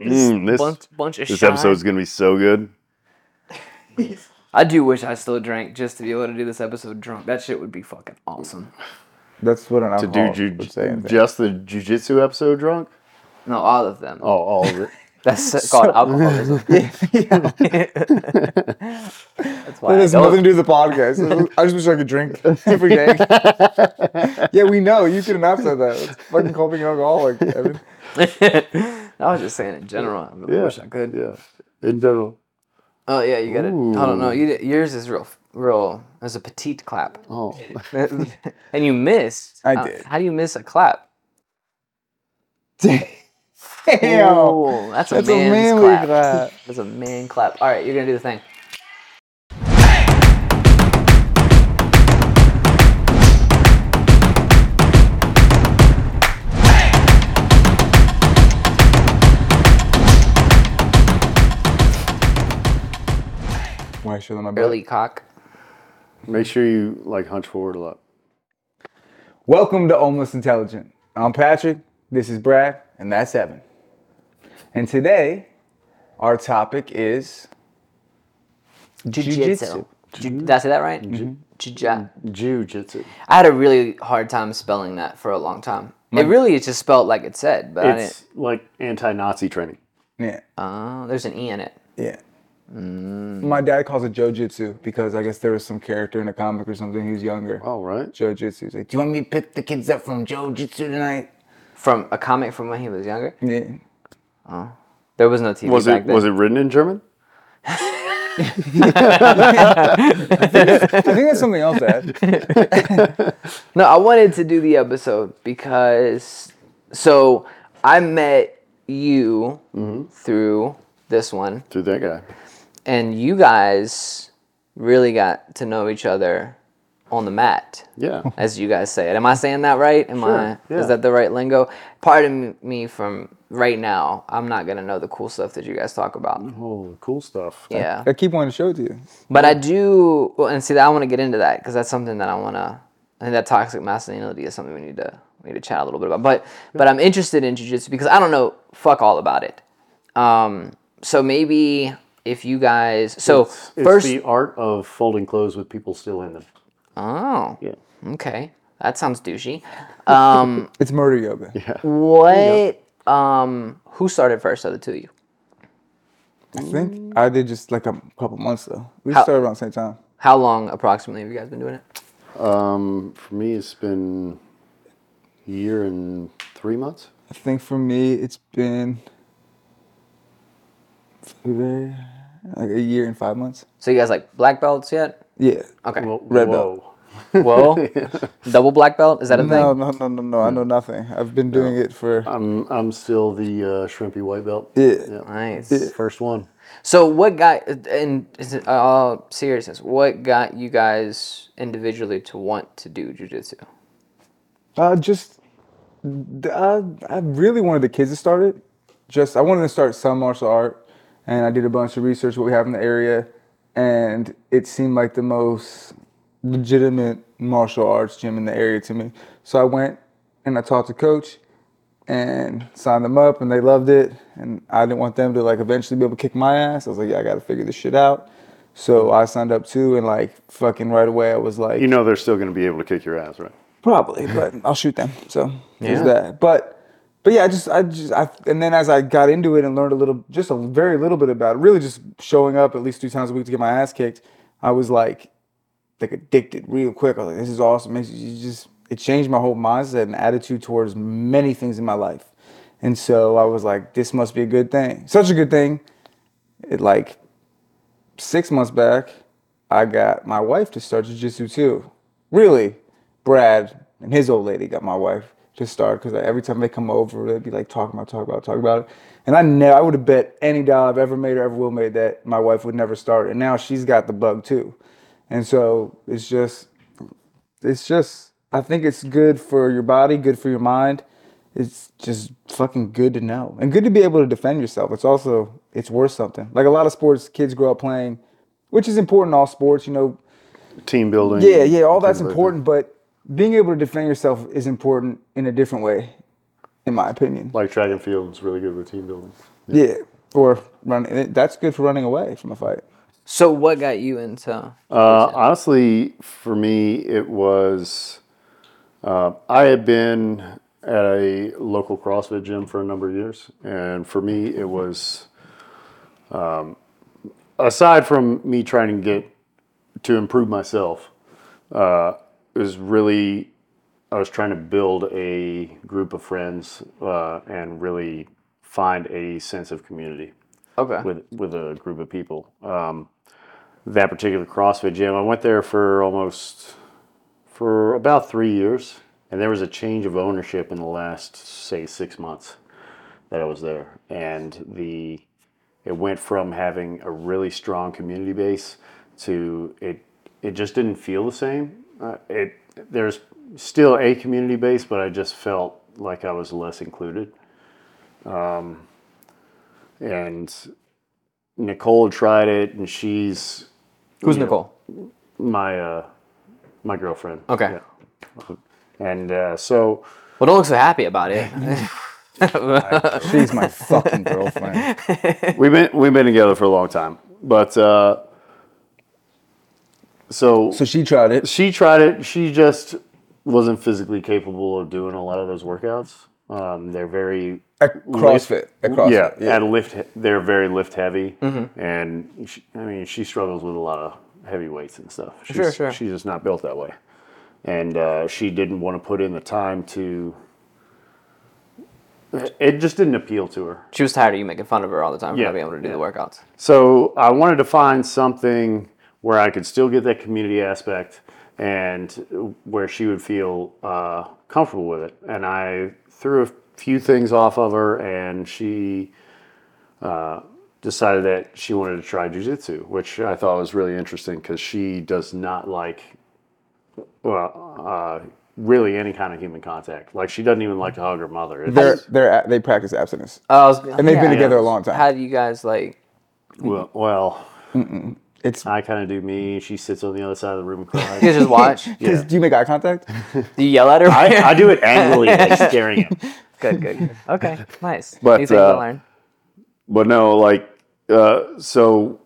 Mm, this bunch, bunch of this shine. episode's gonna be so good. I do wish I still drank just to be able to do this episode drunk. That shit would be fucking awesome. That's what an To do alcohol ju- would say. in there. just the jujitsu episode drunk. No, all of them. Oh, all of it. That's called alcoholism. That's why That I has nothing to do with the podcast. I just wish I could drink every day. yeah, we know. You could not said that. It's fucking me an alcoholic, Evan. I was just saying in general. I really Yeah. wish I could. Yeah, in general. Oh yeah, you got it. I don't know. You, yours is real, real. It's a petite clap, Oh, and you missed. I Uh, did. How do you miss a clap? Damn. Oh, that's a That's a man's manly clap. clap. That's a man clap. All right, you're gonna do the thing. Why should I my? Early cock. make sure you like hunch forward a lot. Welcome to Almost Intelligent. I'm Patrick. This is Brad, and that's Evan. And today, our topic is Jiu-jitsu. Ju- Did I say that right? Mm-hmm. Jiu- Jujitsu. I had a really hard time spelling that for a long time. It really is just spelled like it said, but I didn't. It's like anti-Nazi training. yeah, Oh, there's an e in it. yeah. Mm. My dad calls it Jojitsu because I guess there was some character in a comic or something. He was younger. All right. Jojitsu. He's like, "Do you want me to pick the kids up from Jojitsu tonight?" From a comic from when he was younger. Yeah. There was no TV Was back it then. was it written in German? I think that's something else, Dad. No, I wanted to do the episode because so I met you Mm-hmm. through this one, Through that guy. and you guys really got to know each other on the mat, Yeah. as you guys say it. Am I saying that right? Am I? yeah. Is that the right lingo? Pardon me from right now. I'm not gonna know the cool stuff that you guys talk about. Oh, cool stuff. Yeah. I keep wanting to show it to you. But I do, well, and see, that I want to get into that because that's something that I want to. I think that toxic masculinity is something we need to we need to chat a little bit about. But but I'm interested in jujitsu because I don't know fuck all about it. Um, so maybe if you guys, so It's, it's first, the art of folding clothes with people still in them. Oh, Yeah. okay, that sounds douchey. Um, It's murder yoga. Yeah. What? Um, who started first of the two of you? I think I did just like a couple months though. We How- started around the same time. How long approximately have you guys been doing it? Um, for me, it's been a year and three months. I think for me, it's been like a year and five months. So you guys like black belts yet? Yeah. Okay. Well, Red whoa. Whoa, double black belt is that a No, thing? no, no, no, no. I know nothing. I've been doing it for I'm I'm still the uh, shrimpy white belt. yeah. Nice. First one. So what got and is it all seriousness? What got you guys individually to want to do jujitsu? Uh, just uh, I really wanted the kids to start it. Just I wanted to start some martial art, and I did a bunch of research what we have in the area, and it seemed like the most legitimate martial arts gym in the area to me. So I went and I talked to coach, and signed them up, and they loved it. And I didn't want them to like eventually be able to kick my ass. I was like, yeah, I got to figure this shit out. So I signed up too, and like fucking right away, I was like, You know they're still going to be able to kick your ass, right? Probably, but I'll shoot them. So there's Yeah. that. But but yeah, I just I just I and then as I got into it and learned a little, just a very little bit about it, really just showing up at least three times a week to get my ass kicked, I was like like addicted real quick. I was like, this is awesome. You just it changed my whole mindset and attitude towards many things in my life. And so I was like, this must be a good thing. Such a good thing. It like six months back, I got my wife to start jujitsu too. Really, Brad and his old lady got my wife to start because every time they come over, they'd be like talking about, talking about, talking about it. And I never, I would have bet any dollar I've ever made or ever will made that my wife would never start. And now she's got the bug too. And so it's just, it's just, I think it's good for your body, good for your mind. It's just fucking good to know and good to be able to defend yourself. It's also, it's worth something. Like a lot of sports, kids grow up playing, which is important in all sports, you know, Team building. yeah, yeah, all that's important, but being able to defend yourself is important in a different way. in my opinion. Like track and field is really good with team building. Yeah, or running. That's good for running away from a fight. So what got you into? Uh, honestly, for me, it was uh, I had been at a local CrossFit gym for a number of years, and for me, it was um, aside from me trying to get to improve myself, uh, it was really I was trying to build a group of friends uh, and really find a sense of community Okay. with with a group of people. Um, that particular CrossFit gym, I went there for almost for about three years, and there was a change of ownership in the last say six months that I was there, and the it went from having a really strong community base to it it just didn't feel the same. Uh, it there's still a community base, but I just felt like I was less included. Um, and Nicole tried it, and she's Who's Yeah. Nicole? my uh, my girlfriend. Okay. Yeah. And uh, so Well, don't look so happy about it. She's my fucking girlfriend. we've been we've been together for a long time, but uh, so So she tried it. she tried it. She just wasn't physically capable of doing a lot of those workouts. Um, they're very At CrossFit. At CrossFit. yeah, Yeah. at lift. They're very lift heavy, and she, I mean, she struggles with a lot of heavy weights and stuff. She's, Sure, sure. She's just not built that way, and uh, she didn't want to put in the time to. It just didn't appeal to her. she was tired of you making fun of her all the time for Yeah, not being able to do the workouts. So I wanted to find something where I could still get that community aspect and where she would feel uh, comfortable with it. And I threw a few things off of her, and she uh, decided that she wanted to try jujitsu, which I thought was really interesting because she does not like, well, uh, really any kind of human contact. Like she doesn't even like to hug her mother. It's- They're, they're, they practice abstinence. Oh, was, And they've been yeah. together a long time. How do you guys like? well, well, It's I kind of do me. She sits on the other side of the room and cries. You guys just watch? Yeah. Do you make eye contact? Do you yell at her? I, I do it angrily, like staring at him. good, good, good. Okay, nice. But, New things to uh, learn. But no, like, uh, so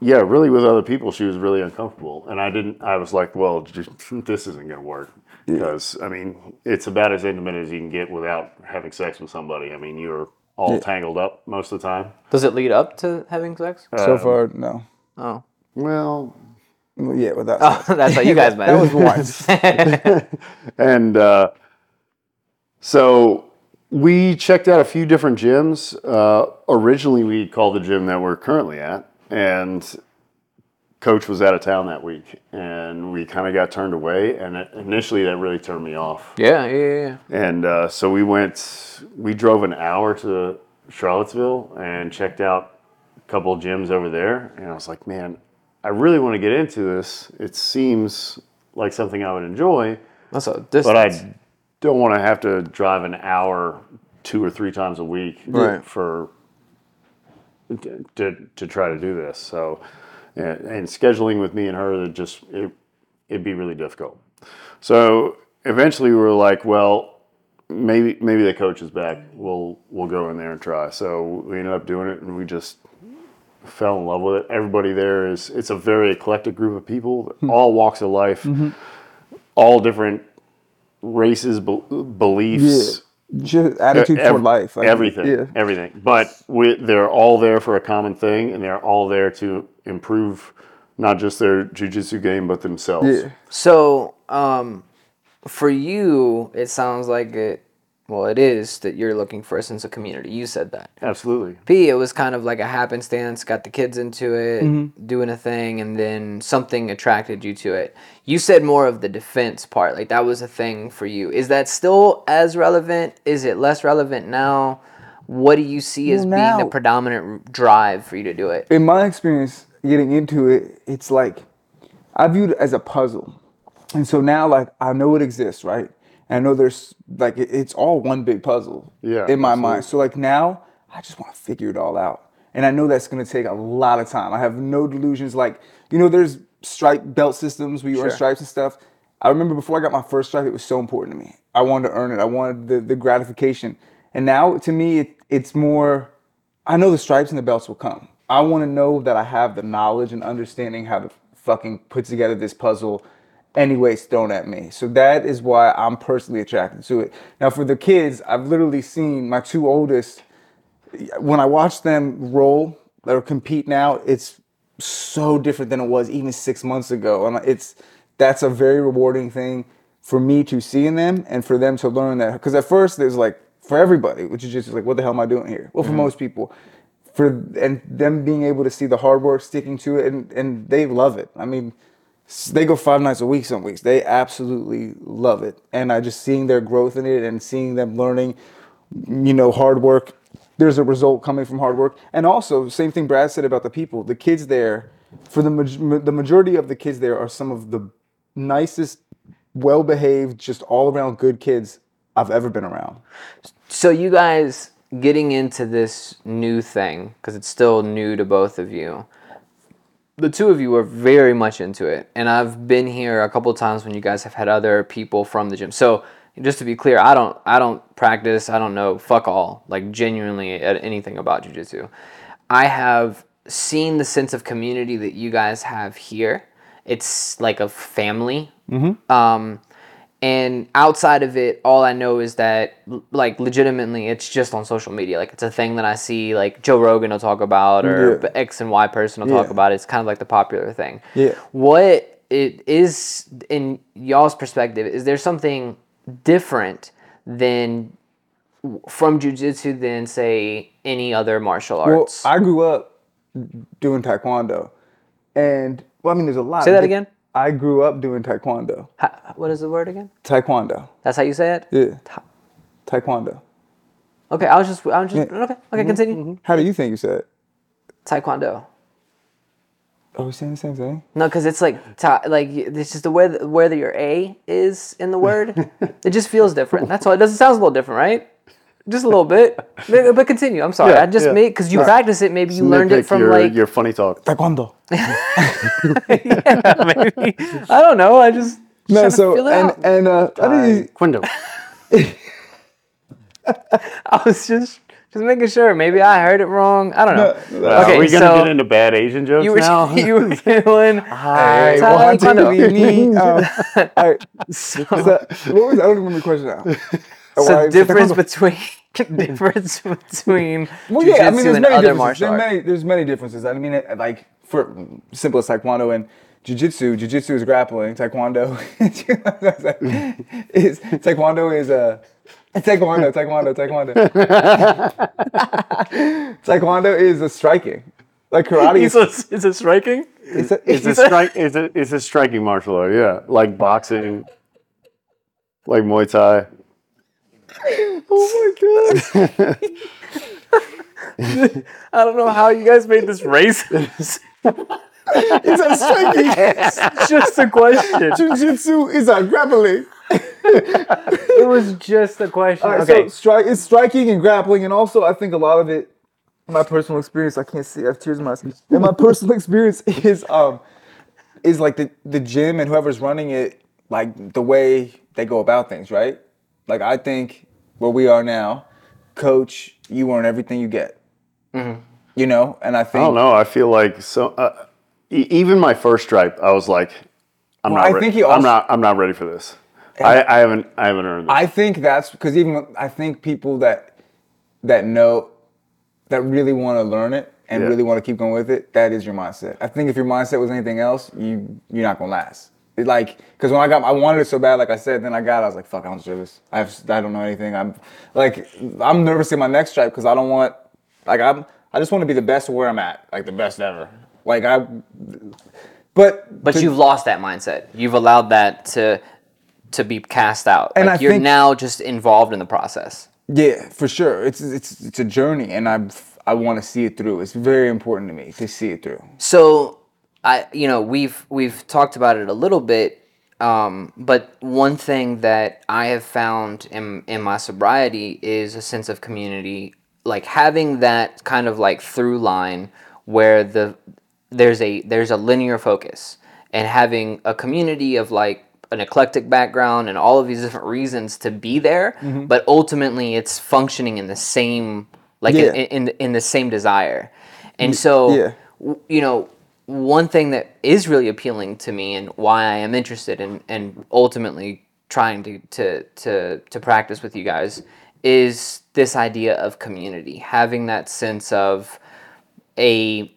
yeah, really with other people, she was really uncomfortable. And I didn't, I was like, well, just, this isn't going to work. Because, I mean, it's about as intimate as you can get without having sex with somebody. I mean, you're all tangled up most of the time. Does it lead up to having sex? so far, no. Oh, Well, Well, Yeah, but that's oh that's how you guys met. that was once. and uh, so we checked out a few different gyms. Uh, originally, we called the gym that we're currently at, and coach was out of town that week, and we kind of got turned away. And it, initially, that really turned me off. yeah, yeah, yeah. And uh, so we went. We drove an hour to Charlottesville and checked out couple of gyms over there. And I was like, man, I really want to get into this. It seems like something I would enjoy That's a distance. but I don't want to have to drive an hour two or three times a week Right. for to, to, to try to do this. So, and, and scheduling with me and her, that just it, it'd be really difficult. So eventually, we were like, well, maybe maybe the coach is back. We'll we'll go in there and try. So we ended up doing it, and we just fell in love with it. Everybody there is it's a very eclectic group of people, all walks of life, all different races, be- beliefs, Just attitude ev- toward life. like, everything, Yeah. everything. But we, they're all there for a common thing, and they're all there to improve not just their jujitsu game, but themselves. Yeah. So, um, for you, it sounds like it. Well, it is that you're looking for a sense of community. You said that. Absolutely. P, it was kind of like a happenstance. Got the kids into it, Mm-hmm. doing a thing, and then something attracted you to it. You said more of the defense part, like that was a thing for you. Is that still as relevant? Is it less relevant now? What do you see as Well, being the predominant drive for you to do it? in my experience getting into it, it's like I viewed it as a puzzle. And so now like I know it exists, right? And I know there's like it- it's all one big puzzle Yeah, in my absolutely. mind. So like now I just want to figure it all out. And I know that's gonna take a lot of time. I have no delusions. Like, you know, there's stripe belt systems where you earn stripes and stuff. I remember before I got my first stripe, it was so important to me. I wanted to earn it. I wanted the, the gratification. And now to me, it, it's more, I know the stripes and the belts will come. I want to know that I have the knowledge and understanding how to fucking put together this puzzle any way thrown at me. So that is why I'm personally attracted to it. Now for the kids, I've literally seen my two oldest, when I watch them roll or compete now, it's so different than it was even six months ago. And it's that's a very rewarding thing for me to see in them and for them to learn that. Because at first there's like for everybody, which is just like, what the hell am I doing here? Well, for mm-hmm. most people, for and them being able to see the hard work, sticking to it, and and they love it. I mean, they go five nights a week some weeks. They absolutely love it, and I just seeing their growth in it and seeing them learning, you know, hard work. There's a result coming from hard work, and also same thing Brad said about the people. The kids there, for the ma- the majority of the kids there are some of the nicest, well behaved, just all around good kids I've ever been around. So you guys getting into this new thing because it's still new to both of you. The two of you are very much into it, and I've been here a couple times when you guys have had other people from the gym. So just to be clear, I don't I don't practice. I don't know fuck all like genuinely at anything about jujitsu. I have seen the sense of community that you guys have here. It's like a family. Um, and outside of it all i know is that like legitimately it's just on social media like it's a thing that i see like joe rogan will talk about or Yeah. x and y person will talk about it. it's kind of like the popular thing Yeah. what it is in y'all's perspective is there something different than from jujitsu than say any other martial arts Well, I grew up doing taekwondo, and well, I mean, there's a lot. Say that again? I grew up doing taekwondo. Ha- what is the word again Taekwondo. that's how you say it Yeah. Taekwondo. okay i was just i was just okay okay mm-hmm. continue mm-hmm. How do you think you said? it? taekwondo oh, Are we saying the same thing? No, because it's like ta- like it's just the way that, where the, your A is in the word. it just feels different. That's all. It does. It sounds a little different, right? Just a little bit. But, but continue. I'm sorry. Yeah, I just yeah. made because you practice it. Maybe you learned it from your, like your funny talk. Taekwondo. yeah, maybe. I don't know. I just No, trying so feel it and out. and uh, I think Quindo. I was just just making sure. Maybe I heard it wrong. I don't know. No, Uh, okay, are we gonna so get into bad Asian jokes you were now? you were doing Hey, Taekwondo. one, two, three, knee, um, all right. so, So, what was, I don't remember the question now. So why- difference taekwondo. between difference between Well, yeah, I jujitsu mean, there's and many other differences. martial There's arts. many, there's many differences. I mean, it, like for simple as taekwondo and jujitsu. Jujitsu is grappling. Taekwondo is taekwondo is a taekwondo, taekwondo, taekwondo. taekwondo is a striking. Like karate is, a, is it striking? it's a, It's a strike. It's a it's a striking martial art. Yeah, like boxing, like Muay Thai. oh my god. I don't know how you guys made this racist. It's a striking. it's just a question. Jiu-jitsu is a grappling. It was just a question. Right, okay. so strike it's striking and grappling, and also I think a lot of it, my personal experience, I can't see, I have tears in my eyes. And my personal experience is um is like the the gym and whoever's running it, like the way they go about things, right? Like I think where we are now, coach, you earn everything you get. You know, and I think I don't know. I feel like so. Uh, e- even my first stripe, I was like, I'm Well, not. I re- think he I'm not. I'm not ready for this. I, I haven't. I haven't earned this. I think that's because even I think people that that know that really want to learn it and Yeah. really want to keep going with it, that is your mindset. I think if your mindset was anything else, you you're not gonna last. It like because when I got I wanted it so bad, like I said, then I got it, I was like, fuck, I don't deserve this. I have I don't know anything. I'm like I'm nervous in my next stripe because I don't want like I'm I just want to be the best where I'm at, like the best ever. Like I, but but to- you've lost that mindset. You've allowed that to to be cast out. And like I you're think- now just involved in the process. Yeah, for sure. It's it's it's a journey, and I I want to see it through. It's very important to me to see it through. So I you know, we've we've talked about it a little bit um, but one thing that I have found in in my sobriety is a sense of community, like having that kind of like through line where the there's a there's a linear focus and having a community of like an eclectic background and all of these different reasons to be there, but ultimately it's functioning in the same like Yeah. in, in in the same desire. And so yeah. you know, one thing that is really appealing to me and why I am interested in and ultimately trying to to to to practice with you guys is this idea of community, having that sense of a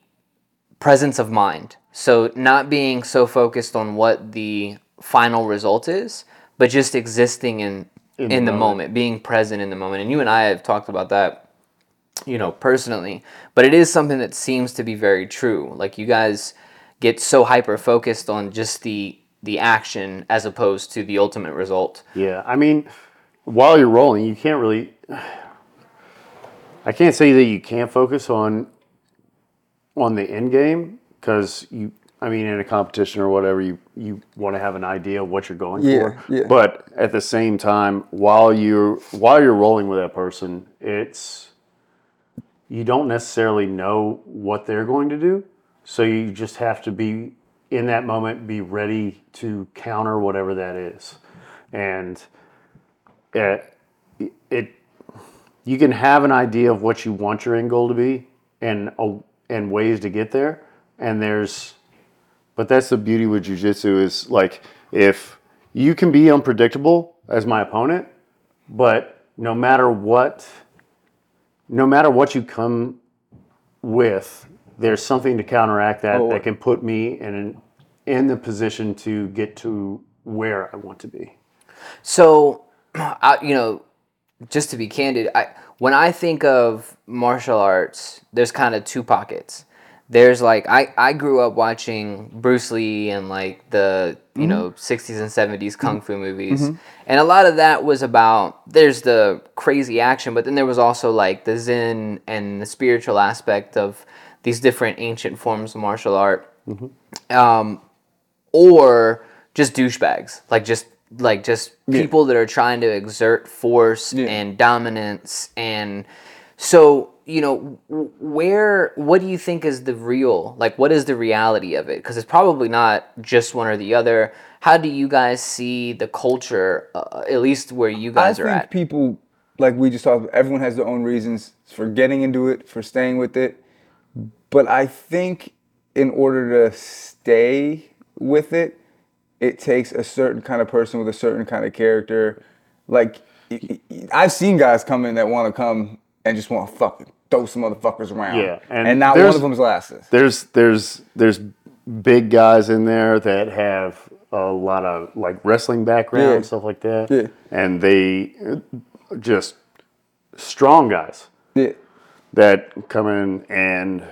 presence of mind. So not being so focused on what the final result is, but just existing in in, the the, moment. moment, being present in the moment. And you and I have talked about that, you know, personally. But it is something that seems to be very true. Like you guys get so hyper focused on just the the action as opposed to the ultimate result. Yeah, I mean, while you're rolling, you can't really. I can't say that you can't focus on on the end game because you. I mean, in a competition or whatever, you you want to have an idea of what you're going Yeah, for. yeah. But at the same time, while you're while you're rolling with that person, it's you don't necessarily know what they're going to do, so you just have to be in that moment, be ready to counter whatever that is, and it, it you can have an idea of what you want your end goal to be and uh, and ways to get there. And there's but that's the beauty with jujitsu is like if you can be unpredictable as my opponent but no matter what no matter what you come with there's something to counteract that Oh. that can put me in an, in the position to get to where I want to be So, I, you know, just to be candid, I when I think of martial arts, there's kind of two pockets. There's like I, I grew up watching Bruce Lee and like the you know mm-hmm. 60s and 70s kung mm-hmm. fu movies. Mm-hmm. And a lot of that was about there's the crazy action, but then there was also like the zen and the spiritual aspect of these different ancient forms of martial art. Um, or just douchebags, like just like just people that are trying to exert force Yeah. and dominance, and so you know where what do you think is the real like what is the reality of it because it's probably not just one or the other how do you guys see the culture uh, at least where you guys I are think at people, like we just talked everyone has their own reasons for getting into it, for staying with it. But I think in order to stay with it, it takes a certain kind of person with a certain kind of character. Like, I've seen guys come in that want to come and just want to fucking throw some motherfuckers around. Yeah, and and, not one of them's lasted. there's there's there's big guys in there that have a lot of like wrestling background Yeah. and stuff like that Yeah. and they just strong guys Yeah. that come in and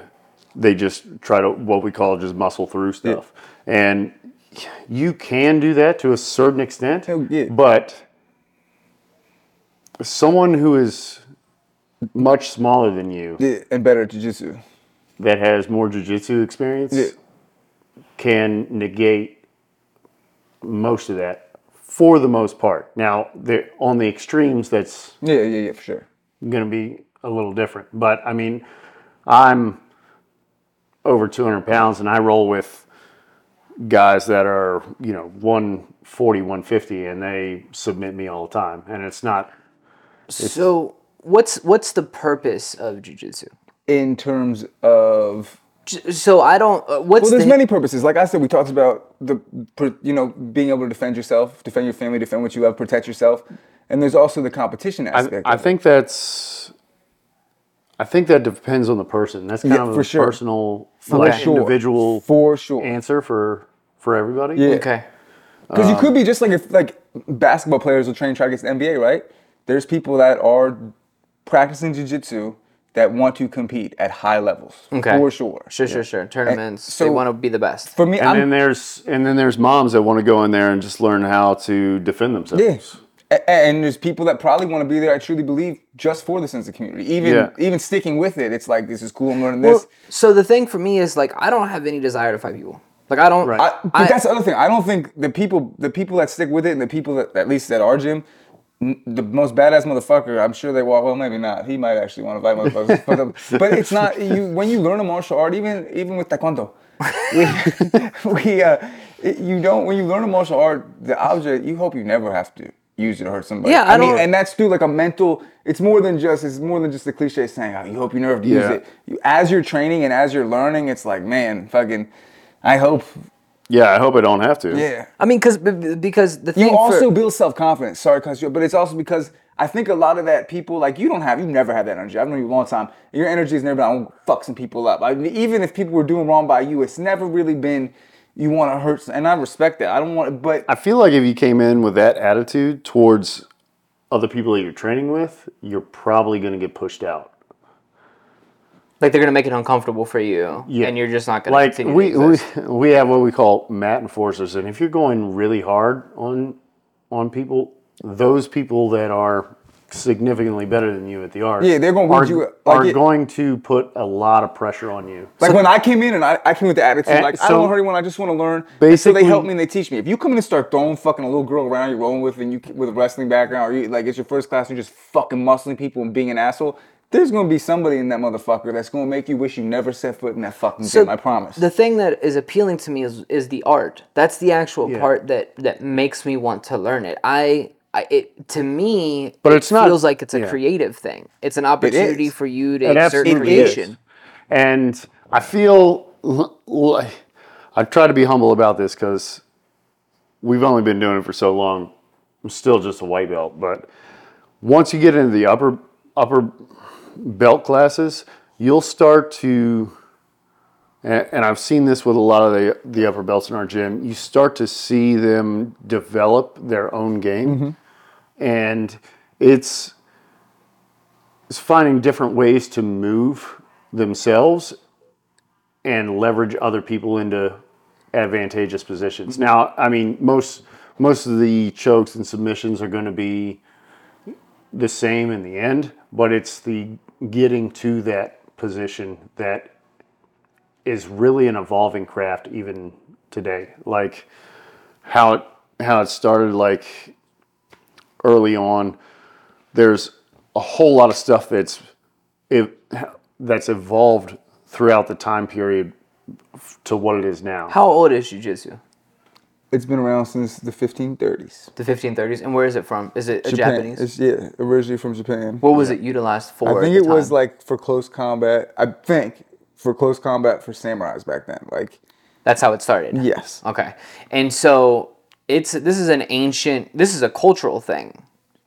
they just try to what we call just muscle through stuff and you can do that to a certain extent Oh, yeah. but someone who is much smaller than you yeah. And better at jujitsu. that has more jujitsu experience Yeah. can negate most of that for the most part. Now, there on the extremes, that's Yeah, yeah, yeah, for sure. going to be a little different. But I mean, I'm over 200 pounds, and I roll with guys that are you know 140, 150, and they submit me all the time, and it's not. so what's what's the purpose of jujitsu In terms of so i don't uh, what's Well, there's the many purposes. Like I said, we talked about the, you know, being able to defend yourself, defend your family, defend what you love, protect yourself, and there's also the competition aspect. I of it. think that's. I think that depends on the person. That's kind Yeah, of for a sure. personal, for like, sure, individual for sure. answer for for everybody. Yeah. okay Because you Um, could be just like if like basketball players will train try to get to the NBA, right? There's people that are practicing jujitsu that want to compete at high levels, Okay. for sure. Sure, sure, sure. Tournaments. they so- want to be the best. For me, And I'm then there's and then there's moms that want to go in there and just learn how to defend themselves. Yeah. And there's people that probably want to be there. I truly believe just for the sense of community. Even Yeah. even sticking with it, it's like this is cool. I'm learning Well, this. so the thing for me is like I don't have any desire to fight people. Like I don't. Right. I, but I- that's the other thing. I don't think the people the people that stick with it and the people that at least at our gym, n- the most badass motherfucker. I'm sure they walk. Well, maybe not. He might actually want to fight motherfuckers. but, the- but it's not you when you learn a martial art. Even even with taekwondo, we we uh, you don't when you learn a martial art, the object you hope you never have to use it to hurt somebody. Yeah, I mean, don't- and that's through like a mental. It's more than just it's more than just the cliche saying, "Oh, you hope you never have to use it." You, as you're training and as you're learning, it's like, man, fucking, I hope. Yeah, I hope I don't have to. Yeah. I mean, because because the thing You also for, build self confidence. Sorry, cause but it's also because I think a lot of that people like you don't have, you never had that energy. I've known you a long time. Your energy has never been, I want to fuck some people up. I mean, even if people were doing wrong by you, it's never really been you want to hurt. And I respect that. I don't want, but I feel like if you came in with that attitude towards other people that you're training with, you're probably going to get pushed out. Like they're gonna make it uncomfortable for you, Yeah. and you're just not gonna Like continue we, to we we have what we call mat enforcers, and if you're going really hard on on people, those people that are significantly better than you at the art, Yeah, they're gonna are, you- like are it- going to put a lot of pressure on you. Like when I came in and I, I came with the attitude, And like I don't want to hurt anyone, I just want to learn. Basically, so they help me and they teach me. If you come in and start throwing fucking a little girl around you're rolling with and you with a wrestling background, or you like it's your first class and you're just fucking muscling people and being an asshole, there's gonna be somebody in that motherfucker that's gonna make you wish you never set foot in that fucking gym. I promise. The thing that is appealing to me is is the art. That's the actual Yeah. part that that makes me want to learn it. I, I it to me, But it it's not- feels like it's a yeah. creative thing. It's an opportunity is. for you to It exert absolutely is. creation. And I feel like I try to be humble about this because we've only been doing it for so long. I'm still just a white belt, but once you get into the upper upper belt classes, you'll start to and, and I've seen this with a lot of the the upper belts in our gym. You start to see them develop their own game, mm-hmm. and it's it's finding different ways to move themselves and leverage other people into advantageous positions. Mm-hmm. Now, I mean, most most of the chokes and submissions are going to be the same in the end, but it's the getting to that position that is really an evolving craft even today. Like how it how it started like early on there's a whole lot of stuff that's it, that's evolved throughout the time period to what it is now. How old is jujitsu? It's been around since the 1530s. The 1530s, and where is it from? Is it a Japan. Japanese? It's, yeah, originally from Japan. what was it utilized for? I at think the it was like for close combat. I think for close combat for samurais back then. Like that's how it started. yes. Okay, and so it's this is an ancient. This is a cultural thing.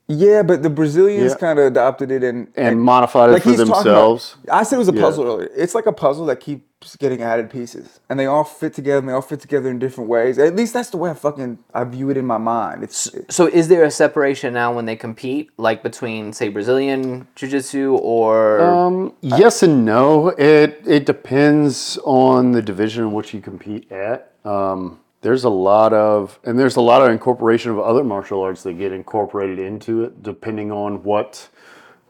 Yeah, but the Brazilians Yeah. kind of adopted it and and modified it for he's talking about- themselves. I said it was a Yeah. puzzle earlier. It's like a puzzle that keeps getting added pieces, and they all fit together. and They all fit together in different ways. At least that's the way I fucking I view it in my mind. It's So is there a separation now when they compete, like between say Brazilian jiu-jitsu or Um, yes and no. It it depends on the division in which you compete at. Um, there's a lot of and there's a lot of incorporation of other martial arts that get incorporated into it, depending on what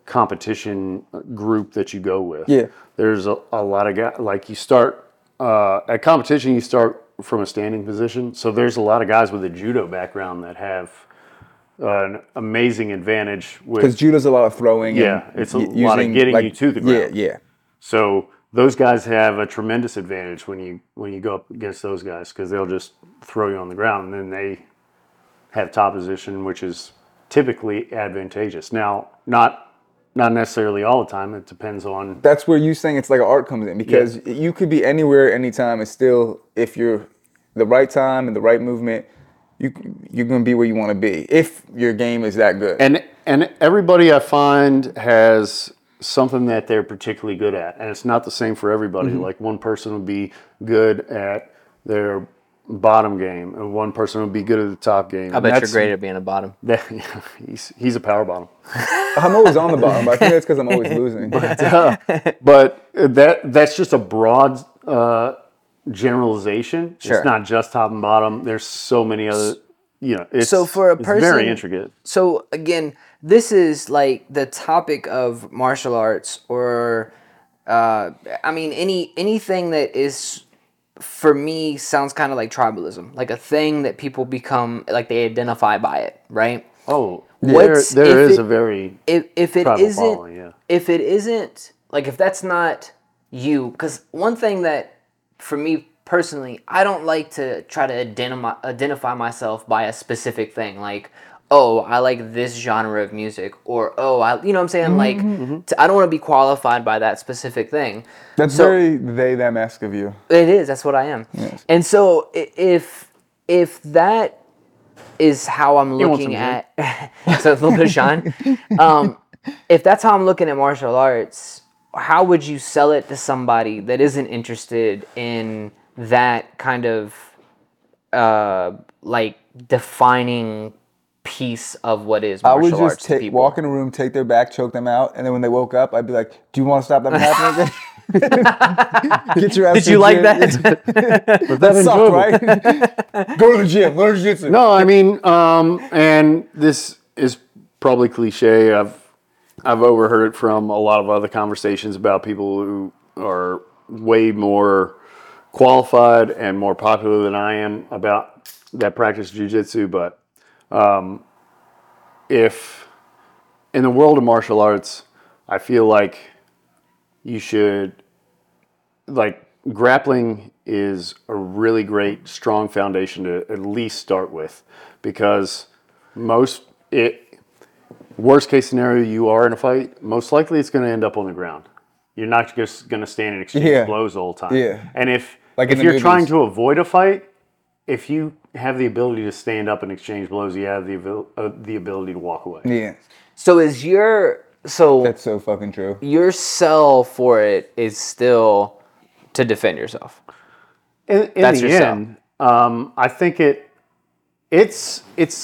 competition group that you go with. Yeah. There's a, a lot of guys like you start uh, at competition. You start from a standing position, so there's a lot of guys with a judo background that have uh, an amazing advantage with because judo's a lot of throwing. Yeah, and it's a y- lot of getting you to the ground. Yeah, yeah. So those guys have a tremendous advantage when you when you go up against those guys because they'll just throw you on the ground and then they have top position, which is typically advantageous. Now, not not necessarily all the time. It depends on That's where you saying it's like an art comes in because you could be anywhere, anytime, and still, if you're the right time and the right movement, you you're gonna be where you want to be if your game is that good. and and everybody I find has something that they're particularly good at, and it's not the same for everybody. Mm-hmm. Like one person would be good at their bottom game, and one person would be good at the top game. I bet you're great at being a bottom. That, he's he's a power bottom, I'm always on the bottom, I think that's because I'm always losing. but that that's just a broad uh, generalization. Sure. It's not just top and bottom. There's so many other. You know, it's So for a it's person- very intricate. So again, this is like the topic of martial arts, or uh, I mean, any anything that is for me sounds kind of like tribalism, like a thing that people become like they identify by it, right? Oh, What's- there there is it- a very If if it isn't, following, yeah. if it isn't like if that's not you, because one thing that for me personally, I don't like to try to identify identify myself by a specific thing, like oh, I like this genre of music, or oh, I, you know what I'm saying? Like, t- I don't want to be qualified by that specific thing. That's So- very they them esque of you. It is. That's what I am. Yes. And so if if that is how I'm looking at, so a little bit of shine. Um, if that's how I'm looking at martial arts, how would you sell it to somebody that isn't interested in that kind of uh, like defining piece of what is I martial would arts just to take, walk in a room, take their back, choke them out, and then when they woke up, I'd be like, "Do you want to stop that from happening again? Get your ass. Did to you the like gym." that? Was That sucked, enjoyable? right? Go to the gym, learn jiu-jitsu. No, I mean, um, and this is probably cliche. I've I've overheard it from a lot of other conversations about people who are way more qualified and more popular than I am about that practice jujitsu. But um, if in the world of martial arts, I feel like you should like grappling is a really great strong foundation to at least start with because most it worst case scenario you are in a fight most likely it's going to end up on the ground you're not just going to stand and exchange Yeah. blows all the time Yeah. and if Like if you're trying to avoid a fight if you have the ability to stand up and exchange blows you have the abil- uh, the ability to walk away Yeah, so is your so that's so fucking true. your sell for it is still to defend yourself. in, in That's the your sell. end, um, I think it it's it's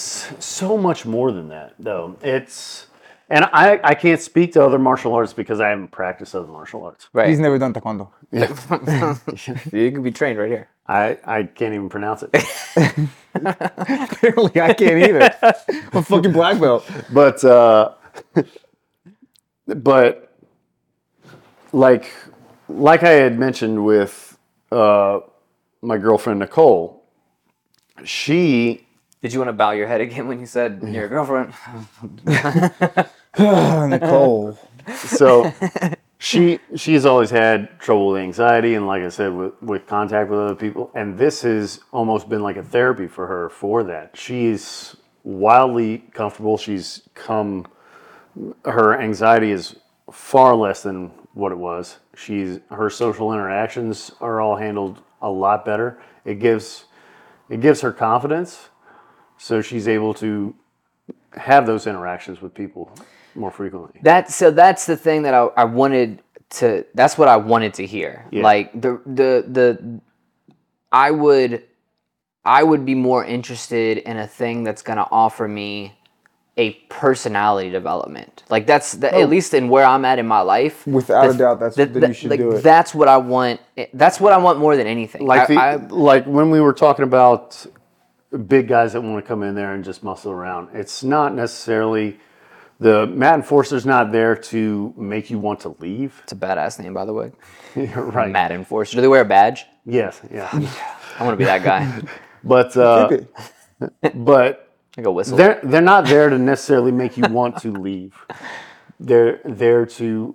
so much more than that though. It's and I, I can't speak to other martial arts because I haven't practiced other martial arts. Right. He's never done taekwondo. you can be trained right here. I, I can't even pronounce it. Apparently, I can't either. I'm a fucking black belt. but uh, but like like I had mentioned with uh, my girlfriend Nicole, she Did you want to bow your head again when you said your girlfriend? Nicole. so she she's always had trouble with anxiety and like i said with, with contact with other people. And this has almost been like a therapy for her for that. She's wildly comfortable. She's come her anxiety is far less than what it was. She's her social interactions are all handled a lot better. It gives it gives her confidence. So she's able to have those interactions with people more frequently That so that's the thing that I, I wanted to. That's what I wanted to hear. Yeah. Like the the the, I would, I would be more interested in a thing that's gonna offer me a personality development. Like that's the, at oh. least in where I'm at in my life. Without a doubt, that's the- you should like, do it. That's what I want. That's what I want more than anything. like I- the, I- like when we were talking about big guys that want to come in there and just muscle around it's not necessarily the mat Enforcer's not there to make you want to leave. it's a badass name, by the way. Right. Mad Enforcer. Do they wear a badge? Yes, yeah. I want to be that guy. But uh, but Like a whistle. they're they're not there to necessarily make you want to leave. They're there to,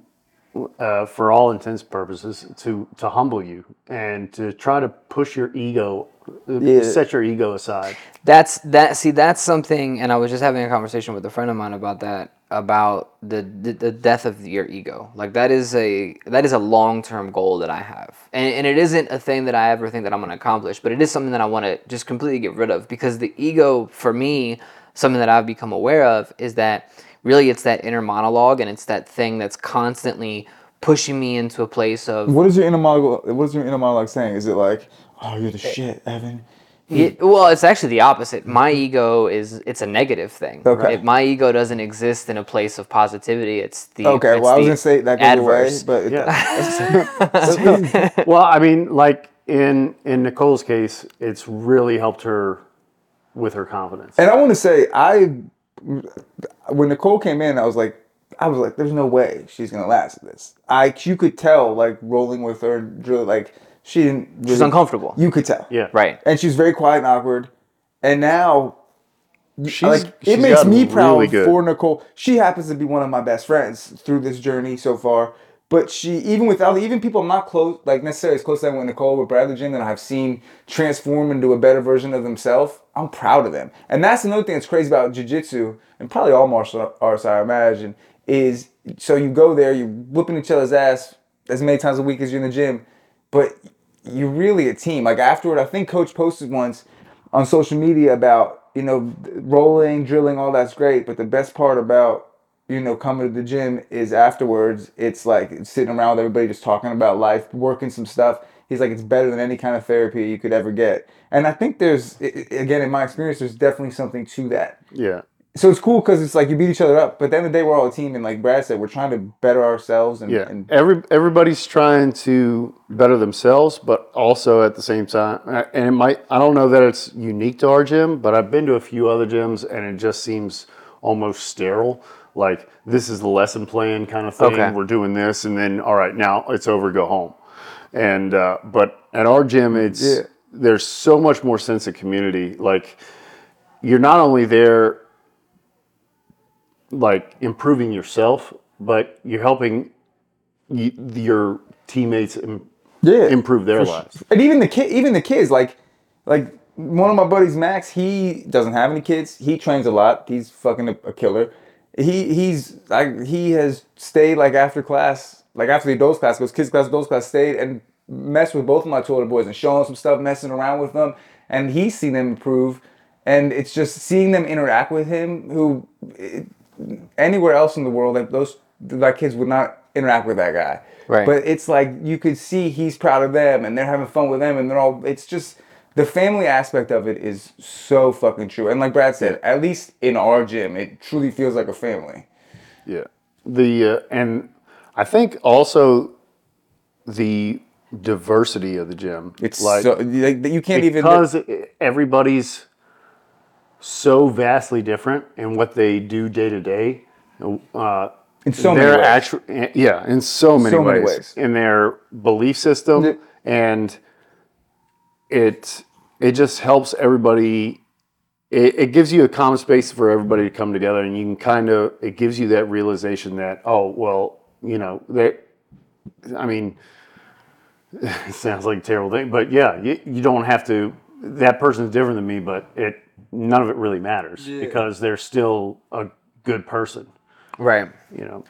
uh, for all intents and purposes, to to humble you and to try to push your ego, uh, Yeah. set your ego aside. That's that. See, that's something. And I was just having a conversation with a friend of mine about that. About the the, the death of your ego. Like that is a that is a long term goal that I have, and and it isn't a thing that I ever think that I'm going to accomplish. But it is something that I want to just completely get rid of because the ego for me, something that I've become aware of is that really it's that inner monologue and it's that thing that's constantly pushing me into a place of What is your inner monologue? What is your inner monologue saying? Is it like, "Oh, you're the eh. shit, Evan"? It, well, it's actually the opposite. My ego is it's a negative thing. Okay. Right? My ego doesn't exist in a place of positivity. It's the Okay, it's well, I was gonna say that goes adverse. away, but it Yeah. well, I mean, like in in Nicole's case, it's really helped her with her confidence. And I want to say, I when Nicole came in, I was like, I was like, there's no way she's gonna last this. I you could tell, like rolling with her, like she didn't. Really, She's uncomfortable. You could tell. Yeah. right. And she's very quiet and awkward. And now, She's, like, it makes me proud really for Nicole. She happens to be one of my best friends through this journey so far. But she, even without, even people I'm not close, like necessarily as close as I went with Nicole with Bradley Jim that I've seen transform into a better version of themselves, I'm proud of them. And that's another thing that's crazy about jiu-jitsu and probably all martial arts, I imagine, is so you go there, you're whooping each other's ass as many times a week as you're in the gym, but you're really a team. Like afterward, I think Coach posted once on social media about you know rolling, drilling, all that's great, but the best part about you know coming to the gym is afterwards. It's like sitting around with everybody just talking about life, working some stuff. He's like, it's better than any kind of therapy you could ever get. And I think there's, again, in my experience, there's definitely something to that Yeah. So it's cool because it's like you beat each other up, but at the end of the day, we're all a team, and like Brad said, we're trying to better ourselves. And, Yeah, and every everybody's trying to better themselves, but also at the same time, uh, and it might. I don't know that it's unique to our gym, but I've been to a few other gyms, and it just seems almost sterile. Like this is the lesson plan kind of thing. Okay. We're doing this, and then all right, now it's over. Go home. And uh, but at our gym, it's Yeah. there's so much more sense of community. Like you're not only there like improving yourself, but you're helping y- your teammates im- yeah, improve their lives. and even the kid, even the kids, like like one of my buddies, Max, he doesn't have any kids. He trains a lot. He's fucking a, a killer. He he's like he has stayed like after class, like after the adults class, goes kids class, adults class, stayed and messed with both of my toilet boys and showing some stuff, messing around with them, and he's seen them improve. And it's just seeing them interact with him, who it, anywhere else in the world, like those that kids would not interact with that guy. Right. But it's like you could see he's proud of them and they're having fun with them and they're all it's just the family aspect of it is so fucking true. And like Brad said, at least in our gym, it truly feels like a family. Yeah. The uh, and I think also the diversity of the gym. It's like so like you can't even because everybody's so vastly different in what they do day to day. Uh, In so many ways. actu- yeah, in so many, So many ways. ways. in their belief system, Yeah. and it it just helps everybody. It, it gives you a common space for everybody to come together, and you can kind of it gives you that realization that oh well, you know that. I mean, it sounds like a terrible thing, but yeah, you, you don't have to. That person's different than me, but it none of it really matters because they're still a good person. Right. You know.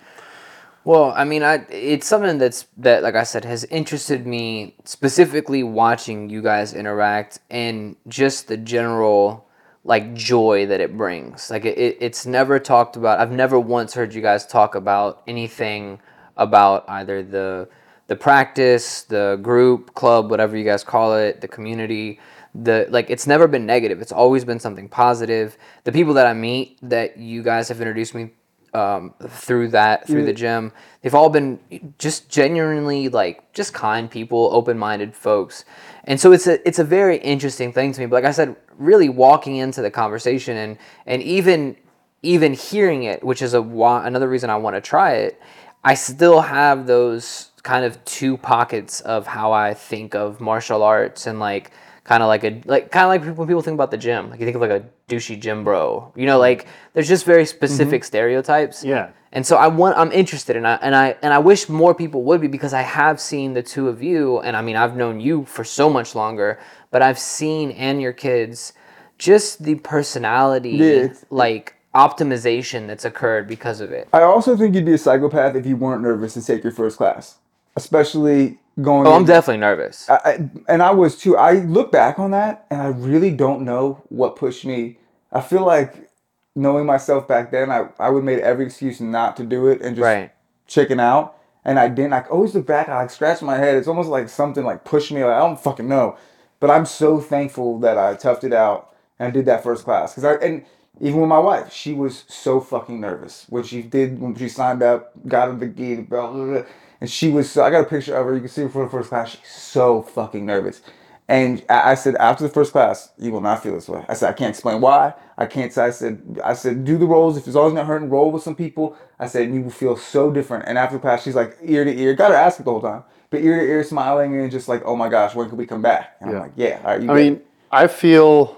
Well, I mean, I it's something that's that like I said has interested me specifically watching you guys interact and just the general like joy that it brings. Like it, it, it's never talked about. I've never once heard you guys talk about anything about either the the practice, the group, club, whatever you guys call it, the community. The like it's never been negative. It's always been something positive. The people that I meet that you guys have introduced me um, through that through the gym. They've all been just genuinely like just kind people, open minded folks, and so it's a it's a very interesting thing to me. But like I said, really walking into the conversation and and even even hearing it, which is a why, another reason I want to try it. I still have those kind of two pockets of how I think of martial arts and like kind of like a like kind of like when people think about the gym like you think of like a douchey gym bro. You know like there's just very specific mm-hmm. stereotypes. Yeah. and so I want I'm interested and I and I and I wish more people would be because I have seen the two of you and I mean I've known you for so much longer but I've seen and your kids just the personality Yeah, like optimization that's occurred because of it. I also think you'd be a psychopath if you weren't nervous to take your first class, especially going. oh I'm in- definitely nervous I, I- and I was too. I look back on that, and I really don't know what pushed me. I feel like knowing myself back then, I, I would made every excuse not to do it and just Right. chicken out. And I didn't. I always look back. I like scratch my head. It's almost like something like pushed me. Like I don't fucking know. But I'm so thankful that I toughed it out and did that first class. Cause I and even with my wife, she was so fucking nervous when she did when she signed up, got her the gig, blah, blah, blah, and she was. So I got a picture of her. You can see her for the first class. She's so fucking nervous. And I, I said after the first class, you will not feel this way. I said I can't explain why. I can't say. I said I said do the rolls if it's always not hurting. Roll with some people. I said you will feel so different. And after the class, she's like ear to ear. Got her ask the whole time, but ear to ear, smiling and just like, oh my gosh, when can we come back? And Yeah. I'm like, yeah. All right, you I mean, it. I feel,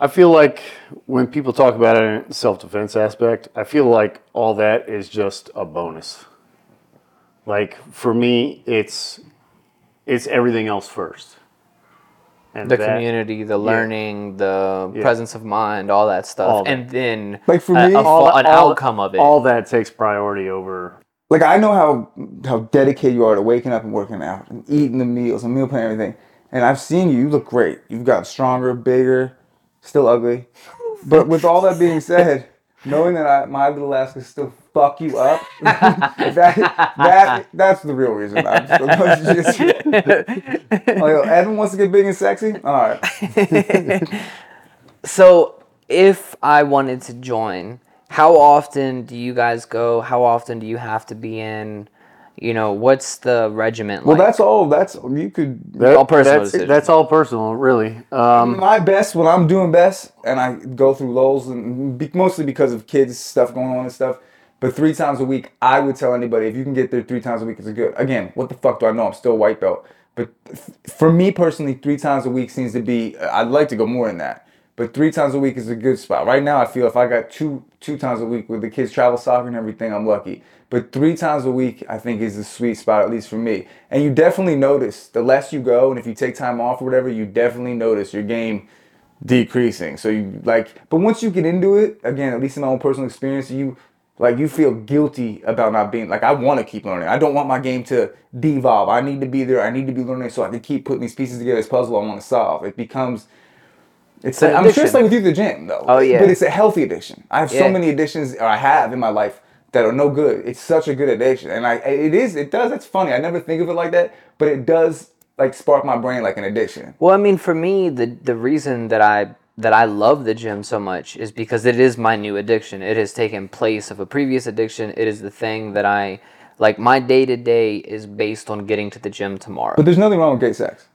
I feel like when people talk about it in self defense aspect, I feel like all that is just a bonus. Like for me, it's it's everything else first. And the that- community, the learning, the Yeah. presence of mind, all that stuff, All that. and then Like for a- me- a All an all- outcome of it. All that takes priority over. like I know how how dedicated you are to waking up and working out and eating the meals and meal plan and everything. And I've seen you. You look great. You've gotten stronger, bigger, still ugly. But with all that being said, knowing that I, my little ass is still fuck you up, that that that's the real reason. I'm just, like, Evan wants to get big and sexy. All right. So, if I wanted to join, how often do you guys go? How often do you have to be in? You know, what's the regiment Well, like? that's all. That's you could. That- all personal That's, decision. that's all personal, really. Um, my best when I'm doing best, and I go through lulls, and be, mostly because of kids stuff going on and stuff. But three times a week, I would tell anybody if you can get there three times a week, it's a good. Again, what the fuck do I know? I'm still white belt. But for me personally, three times a week seems to be. Uh, I'd like to go more than that. But three times a week is a good spot. Right now, I feel if I got two two times a week with the kids travel soccer and everything, I'm lucky. But three times a week, I think, is a sweet spot, at least for me. And you definitely notice the less you go, and if you take time off or whatever, you definitely notice your game decreasing. So you like, but once you get into it, again, at least in my own personal experience, you like you feel guilty about not being like I want to keep learning. I don't want my game to devolve. I need to be there. I need to be learning so I can keep putting these pieces together. This puzzle I want to solve. It becomes. It's. an I'm sure it's like with you the gym though. Oh, yeah. But it's a healthy addiction. I have Yeah. so many addictions, or I have in my life that are no good. It's such a good addiction, and I it is. It does. It's funny. I never think of it like that, but it does like spark my brain like an addiction. Well, I mean, for me, the the reason that I that I love the gym so much is because it is my new addiction. It has taken place of a previous addiction. It is the thing that I like. My day to day is based on getting to the gym tomorrow. But there's nothing wrong with gay sex.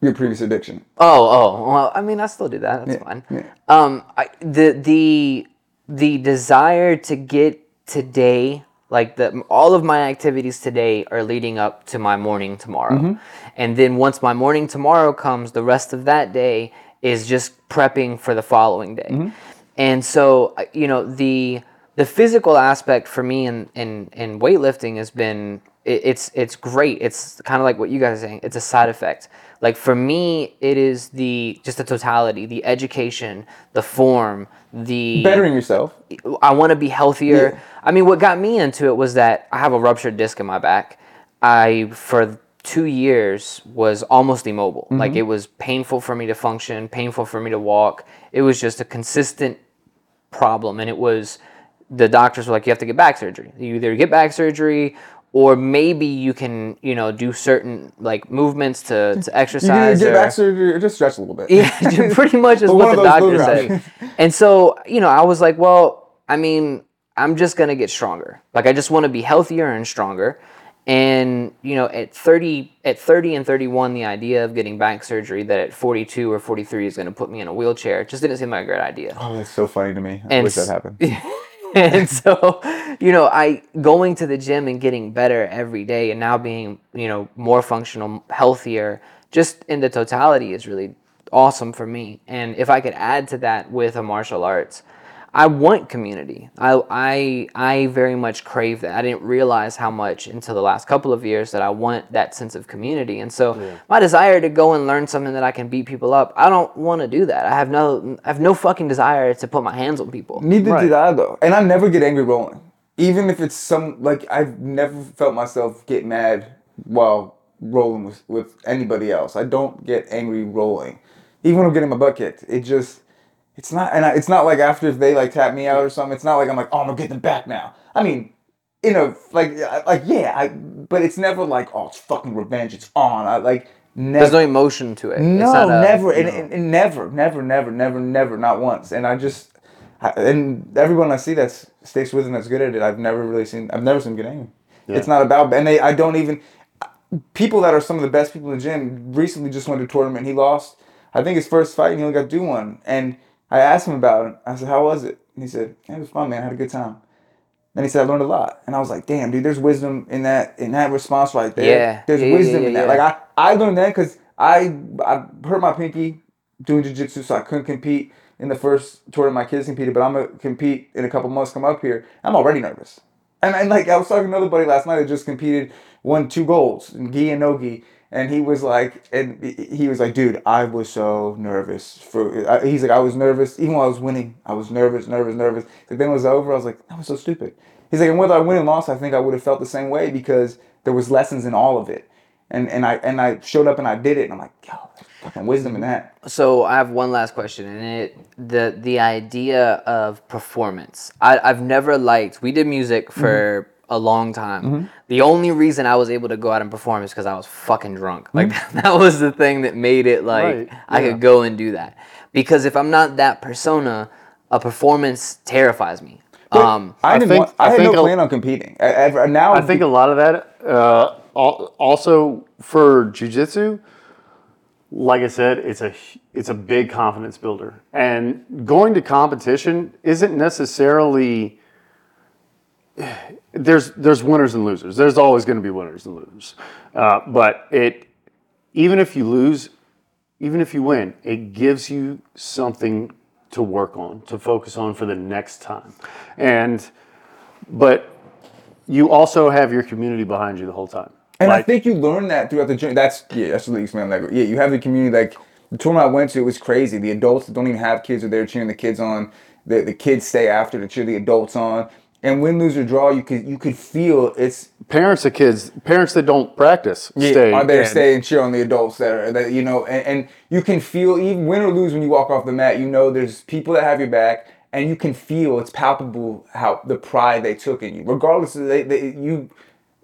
Your previous addiction. Oh, oh, well, I mean, I still do that. That's fine. yeah. Um, I, the the the desire to get today, like the all of my activities today are leading up to my morning tomorrow, Mm-hmm. and then once my morning tomorrow comes, the rest of that day is just prepping for the following day, Mm-hmm. and so you know the the physical aspect for me in in, in weightlifting has been it, it's it's great. It's kind of like what you guys are saying. It's a side effect. Like for me, it is the just the totality, the education, the form, the Bettering yourself. I want to be healthier. I mean, what got me into it was that I have a ruptured disc in my back. I for two years was almost immobile. Mm-hmm. Like it was painful for me to function, painful for me to walk. It was just a consistent problem, and it was the doctors were like, you have to get back surgery. You either get back surgery. Or maybe you can, you know, do certain like movements to, to exercise. You get or- back surgery or just stretch a little bit. yeah, pretty much is what the doctor said. And so, you know, I was like, well, I mean, I'm just gonna get stronger. Like, I just want to be healthier and stronger. And you know, at 30, at 30 and 31, the idea of getting back surgery that at 42 or 43 is gonna put me in a wheelchair just didn't seem like a great idea. Oh, that's so funny to me. I And wish that happened. and so you know i going to the gym and getting better every day and now being you know more functional healthier just in the totality is really awesome for me and if i could add to that with a martial arts i want community i i i very much crave that i didn't realize how much until the last couple of years that i want that sense of community and so my desire to go and learn something that i can beat people up i don't want to do that i have no i have no fucking desire to put my hands on people Neither Right. did I though, and I never get angry rolling. Even if it's some like I've never felt myself get mad while rolling with, with anybody else. I don't get angry rolling, even when I'm getting my butt kicked. It just it's not, and I, it's not like after if they like tap me out or something. It's not like I'm like oh I'm gonna get them back now. I mean, you know, like like yeah, I but it's never like oh it's fucking revenge. It's on. I like never. There's no emotion to it. It's No, a- never, and, and, and never, never, never, never, never, not once. And I just, I, and everyone I see that sticks with and that's good at it, I've never really seen. I've never seen them get angry. It's not about, and they, I don't even. People that are some of the best people in the gym recently just went to a tournament. He lost, I think his first fight, and he only got do one. And I asked him about it. I said, "How was it?" And he said, "It was fun, man. I had a good time." And he said, "I learned a lot." And I was like, "Damn, dude, there's wisdom in that in that response right there. Yeah. there's Yeah, wisdom yeah, in that. Like I, I learned that because I I hurt my pinky doing jiu-jitsu so I couldn't compete in the first tournament my kids competed but I'm gonna compete in a couple months come up here I'm already nervous And, and like I was talking to another buddy last night that just competed, won two golds, in gi and no gi, and he was like, and he was like, dude, I was so nervous for. I- He's like, I was nervous even while I was winning. I was nervous, nervous, nervous. Like then it was over. I was like, that was so stupid. He's like, and whether I win and lost, I think I would have felt the same way because there was lessons in all of it, and and I and I showed up and I did it, and I'm like, yo, fucking wisdom in that. So I have one last question, and it the the idea of performance. I I've never liked. We did music for mm-hmm. a long time. Mm-hmm. The only reason I was able to go out and perform is because I was fucking drunk. Like that was the thing that made it like Right, I could go and do that. Because if I'm not that persona, a performance terrifies me. Um, I, I didn't think- want, I, I had think no a- plan on competing. I, I, now I think a lot of that, uh, also for jiu-jitsu, like I said, it's a it's a big confidence builder, and going to competition isn't necessarily. There's there's winners and losers. There's always going to be winners and losers, uh, but it even if you lose, even if you win, it gives you something to work on, to focus on for the next time, and but you also have your community behind you the whole time. And I think you learn that throughout the journey. That's yeah, that's the least man. Like yeah, you have the community. Like the tournament I went to, it was crazy. The adults that don't even have kids are there cheering the kids on. The the kids stay after to cheer the adults on. And win, lose or draw, you could you could feel it's parents of kids, parents that don't practice, stay. are there to and- stay and cheer on the adults that are that you know, and, and you can feel even win or lose when you walk off the mat. You know, there's people that have your back, and you can feel it's palpable how the pride they took in you, regardless of they, they you.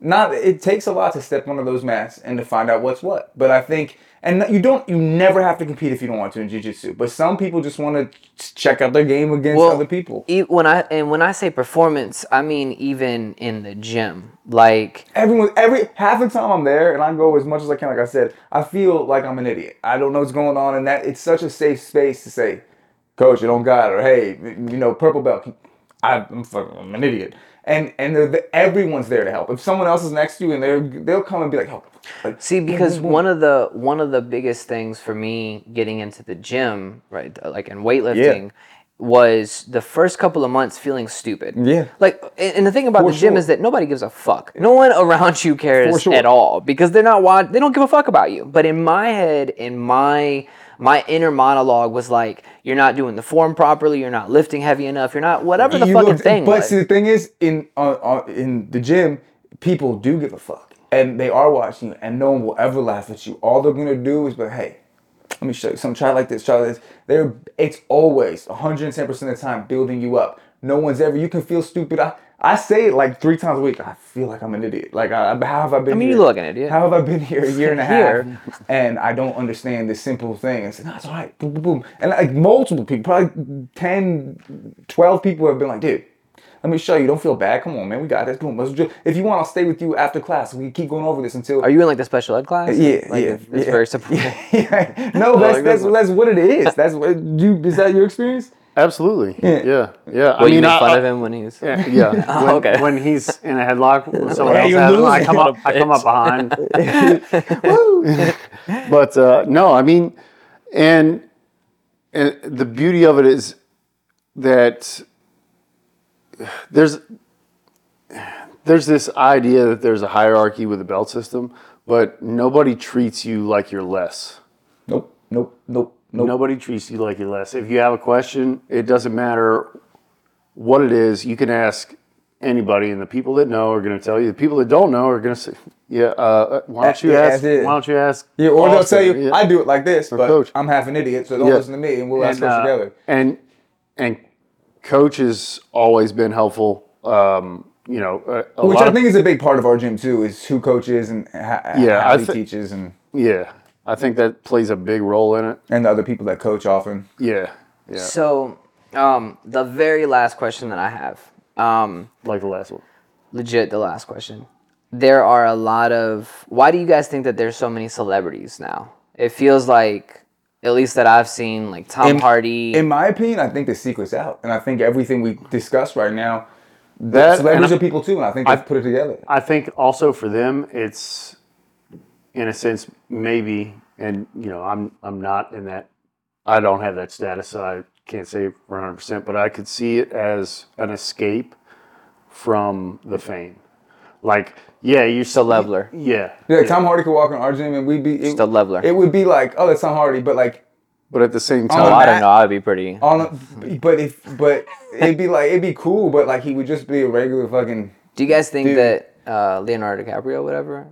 Not it takes a lot to step onto those mats and to find out what's what. But I think, and you don't, you never have to compete if you don't want to in jiu-jitsu. But some people just want to check out their game against other people. e- when I and when I say performance, I mean even in the gym. Like everyone every half the time I'm there and I go as much as I can, like I said, I feel like I'm an idiot. I don't know what's going on and that it's such a safe space to say, Coach, you don't got it, or hey, you know, purple belt. I, I'm fucking I'm an idiot. And and the, everyone's there to help. If someone else is next to you and they're they'll come and be like, oh, like, See, because one of the one of the biggest things for me getting into the gym, right, like in weightlifting, was the first couple of months feeling stupid. Yeah. Like, and the thing about For the gym sure. is that nobody gives a fuck. No one around you cares sure. at all because they're not watch. They don't give a fuck about you. But in my head, in my my inner monologue was like, "You're not doing the form properly. You're not lifting heavy enough. You're not whatever the You fucking look- thing." But was. see, the thing is, in uh, uh, in the gym, people do give a fuck, and they are watching you, and no one will ever laugh at you. All they're gonna do is, but hey, let me show you some. Try like this. Try like this. They're it's always 110 percent of the time building you up. No one's ever. You can feel stupid. I, I say it like three times a week. I feel like I'm an idiot. Like I, how have I been? I mean, here? you look like an idiot. How have I been here a year and a half, and I don't understand this simple thing? And say, no, it's all right. Boom, boom, boom. And like multiple people, probably 10, 12 people have been like, dude. Let me show you. Don't feel bad. Come on, man. We got this. Boom. Let's do- If you want, I'll stay with you after class. We can keep going over this until. Are you in like the special ed class? Yeah, like, yeah, It's, it's yeah. very simple. Yeah. No, oh, that's like that's this. that's what it is. That's what you is that your experience? Absolutely. Yeah. Yeah. Yeah. I Well, you mean, make I- fun I- of him when he's. Yeah, yeah. Oh, when, okay. when he's in a headlock, when someone Yeah, else has him, I come up, I come up behind. but uh, no, I mean, and and the beauty of it is that there's there's this idea that there's a hierarchy with the belt system, but nobody treats you like you're less. Nope. Nope. Nope. Nope. Nobody treats you like you're less. If you have a question, it doesn't matter what it is. You can ask anybody, and the people that know are going to tell you. The people that don't know are going to say, "Yeah, uh, why don't you Yeah, ask? Why don't you ask?" Yeah, or they'll tell you, Yeah. I do it like this, but coach. I'm half an idiot, so don't Yeah. listen to me, and we'll ask and, us uh, together. and and coach has always been helpful. Um, you know, a, a Which I of- think is a big part of our gym too, is who coaches and ha- Yeah, how he thi- teaches, and yeah, I think that plays a big role in it. and the other people that coach often. Yeah, yeah, So, um, the very last question that I have, um, like the last one. legit the last question. There are a lot of. Why do you guys think that there's so many celebrities now? It feels like, at least that I've seen, like Tom In- Hardy. In my opinion, I think the secret's out, and I think everything we discussed right now, That- celebrities and I- are people too, and I think they've I- put it together. I think also for them, it's in a sense maybe, and you know, I'm I'm not in that. I don't have that status, so I can't say for 100. percent But I could see it as an escape from the fame. Like, yeah, you Just a leveler. Yeah, Yeah, Tom Hardy could walk in our gym and we'd be it, Just a leveler. It would be like, oh, that's Tom Hardy, but like But at the same Oh, Oh, time, I don't know. I'd be pretty. on, a, but if but it'd be like it'd be cool, but like he would just be a regular fucking. Do you guys think Dude. that uh, Leonardo DiCaprio would ever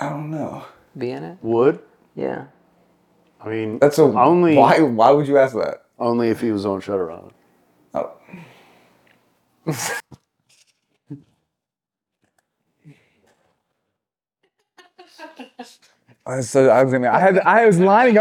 I don't know. Be in it? would. Yeah. I mean, That's a only why. Why would you ask that? only if he was on Shutter Island. Oh. So I was gonna. I had. I was lining up.